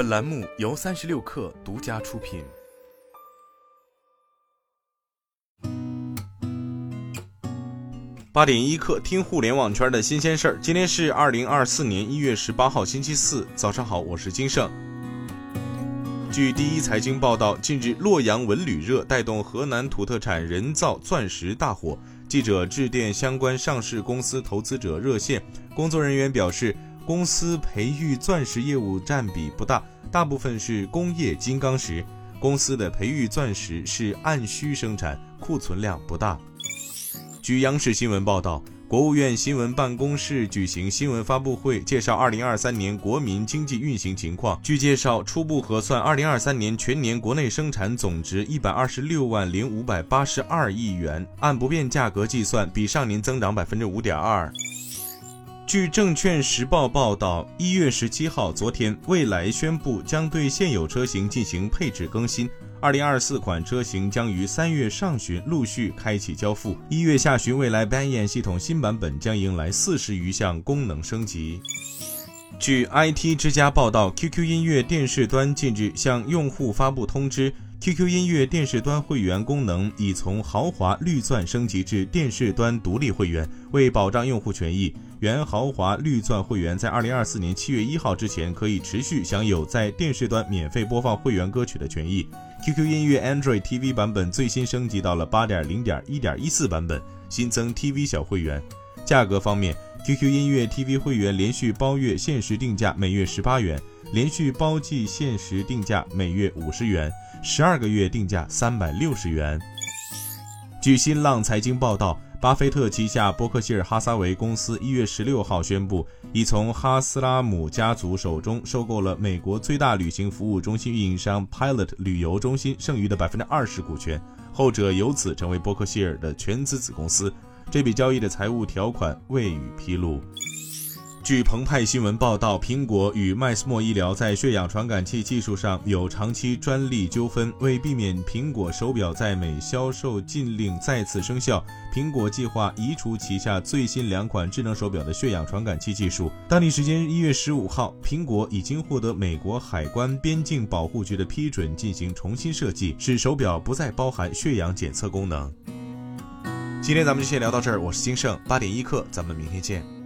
本栏目由三十六氪独家出品。八点一刻，听互联网圈的新鲜事儿。今天是二零二四年一月十八号，星期四，早上好，我是金盛。据第一财经报道，近日洛阳文旅热带动河南土特产人造钻石大火。记者致电相关上市公司投资者热线，工作人员表示，公司培育钻石业务占比不大，大部分是工业金刚石。公司的培育钻石是按需生产，库存量不大。据央视新闻报道，国务院新闻办公室举行新闻发布会，介绍二零二三年国民经济运行情况。据介绍，初步核算，二零二三年全年国内生产总值一百二十六万零五百八十二亿元，按不变价格计算，比上年增长百分之五点二。据证券时报报道，一月十七号，昨天，蔚来宣布将对现有车型进行配置更新。二零二四款车型将于三月上旬陆续开启交付，一月下旬，蔚来 Banyan 系统新版本将迎来四十余项功能升级。据 IT 之家报道，QQ 音乐电视端近日向用户发布通知，QQ 音乐电视端会员功能已从豪华绿钻升级至电视端独立会员，为保障用户权益。原豪华绿钻会员在二零二四年七月一号之前可以持续享有在电视端免费播放会员歌曲的权益。QQ 音乐 Android TV 版本最新升级到了八点零点一点一四版本，新增 TV 小会员。价格方面，QQ 音乐 TV 会员连续包月限时定价每月十八元，连续包季限时定价每月五十元，十二个月定价三百六十元。据新浪财经报道。巴菲特旗下伯克希尔哈撒韦公司一月十六号宣布，已从哈斯拉姆家族手中收购了美国最大旅行服务中心运营商 Pilot 旅游中心剩余的百分之二十股权，后者由此成为伯克希尔的全资子公司。这笔交易的财务条款未予披露。据澎湃新闻报道，苹果与麦斯莫医疗在血氧传感器技术上有长期专利纠纷。为避免苹果手表在美销售禁令再次生效，苹果计划移除旗下最新两款智能手表的血氧传感器技术。当地时间一月十五号，苹果已经获得美国海关边境保护局的批准，进行重新设计，使手表不再包含血氧检测功能。今天咱们就先聊到这儿，我是金盛八点一刻，咱们明天见。